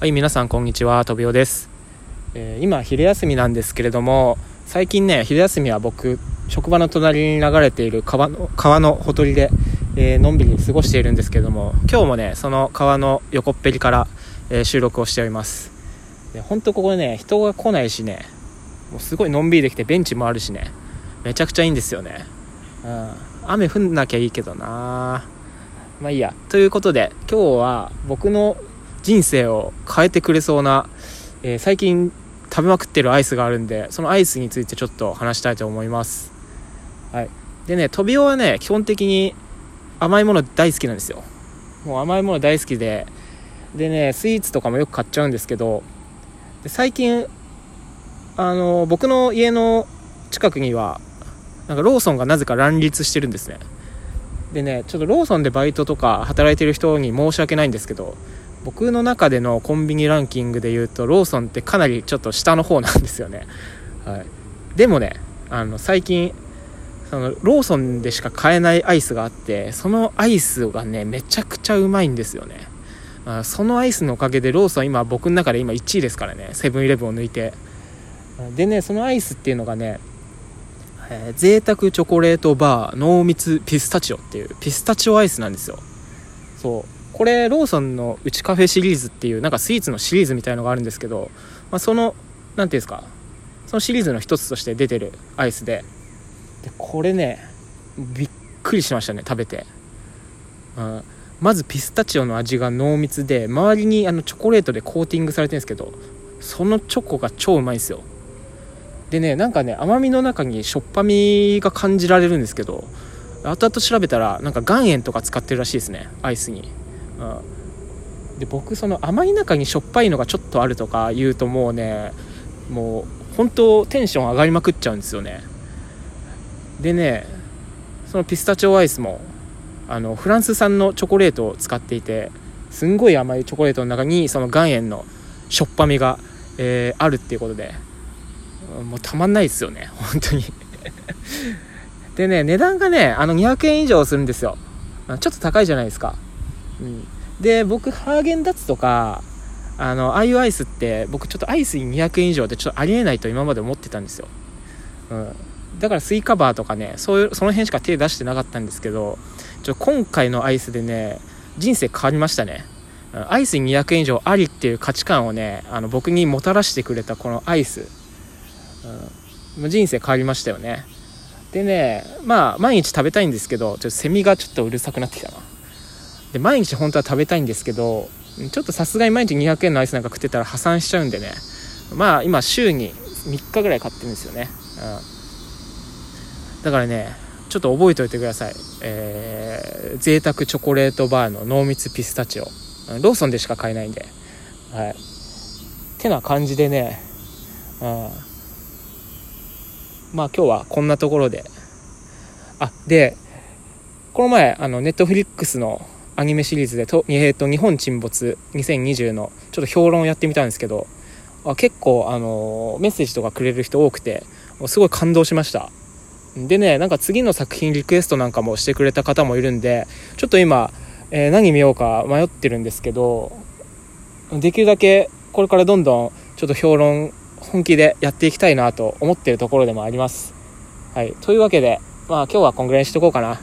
はい、皆さんこんにちは、とびおです、えー今、昼休みなんですけれども、最近ね、昼休みは僕、職場の隣に流れている川の川のほとりで、えーのんびり過ごしているんですけれども、今日もね、その川の横っぺりから、えー収録をしております。でほんとここね、人が来ないしね、もうすごいのんびりできてベンチもあるしね、めちゃくちゃいいんですよね。うん、雨降んなきゃいいけどなまあいいや。ということで、今日は僕の人生を変えてくれそうな、えー最近食べまくってるアイスがあるんでそのアイスについてちょっと話したいと思います。はい。でねトビオはね基本的に甘いもの大好きなんですよ。もう甘いもの大好きででねスイーツとかもよく買っちゃうんですけどで最近あの僕の家の近くにはなんかローソンがなぜか乱立してるんですね。でねちょっとローソンでバイトとか働いてる人に申し訳ないんですけど僕の中でのコンビニランキングで言うとローソンってかなりちょっと下の方なんですよね、はい、でもねあの最近そのローソンでしか買えないアイスがあってそのアイスがねめちゃくちゃうまいんですよね。あそのアイスのおかげでローソン今僕の中で今1位ですからね。セブンイレブンを抜いて。でねそのアイスっていうのがねえー贅沢チョコレートバー濃密ピスタチオっていうピスタチオアイスなんですよ。そう。これローソンのうちカフェシリーズっていうなんかスイーツのシリーズみたいのがあるんですけど、まあ、その何ていうんですかそのシリーズの一つとして出てるアイスで。でこれねびっくりしましたね食べて、うん、まずピスタチオの味が濃密で周りにあのチョコレートでコーティングされてるんですけどそのチョコが超うまいんですよ。でねなんかね甘みの中にしょっぱみが感じられるんですけど後々調べたらなんか岩塩とか使ってるらしいですねアイスに、で僕その甘い中にしょっぱいのがちょっとあるとか言うともうねもう本当テンション上がりまくっちゃうんですよね。でねそのピスタチオアイスもあのフランス産のチョコレートを使っていてすんごい甘いチョコレートの中にその岩塩のしょっぱみが、えーあるっていうことでもうたまんないですよね本当に。でね値段がねあの200円以上するんですよ。ちょっと高いじゃないですか、うん、で僕ハーゲンダッツとかあのああいうアイスって僕ちょっとアイスに200円以上ってちょっとありえないと今まで思ってたんですよ、うん、だからスイカバーとかねそういうその辺しか手出してなかったんですけどちょ今回のアイスでね人生変わりましたね。アイスに200円以上ありっていう価値観をねあの僕にもたらしてくれたこのアイス。うん、人生変わりましたよね。でねまあ毎日食べたいんですけどちょっとセミがちょっとうるさくなってきたな。で毎日本当は食べたいんですけどちょっとさすがに毎日200円のアイスなんか食ってたら破産しちゃうんでね。まあ今週に3日ぐらい買ってるんですよね、うん、だからねちょっと覚えておいてください。えー、贅沢チョコレートバーの濃密ピスタチオ。ローソンでしか買えないんで。はい。てな感じでね。うん。まあ今日はこんなところで。あでこの前あのネットフリックスのアニメシリーズでと、えー、と日本沈没2020のちょっと評論をやってみたんですけどあ結構あのメッセージとかくれる人多くてすごい感動しましたでねなんか次の作品リクエストなんかもしてくれた方もいるんでちょっと今、えー何見ようか迷ってるんですけどできるだけこれからどんどんちょっと評論本気でやっていきたいなと思ってるところでもあります。はい。というわけで、まあ今日はこんぐらいにしとこうかな。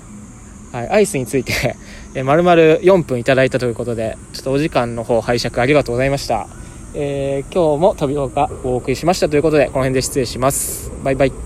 はい。アイスについて、えー、丸々4分いただいたということで、ちょっとお時間の方拝借ありがとうございました。えー今日も飛びがお送りしましたということで、この辺で失礼します。バイバイ。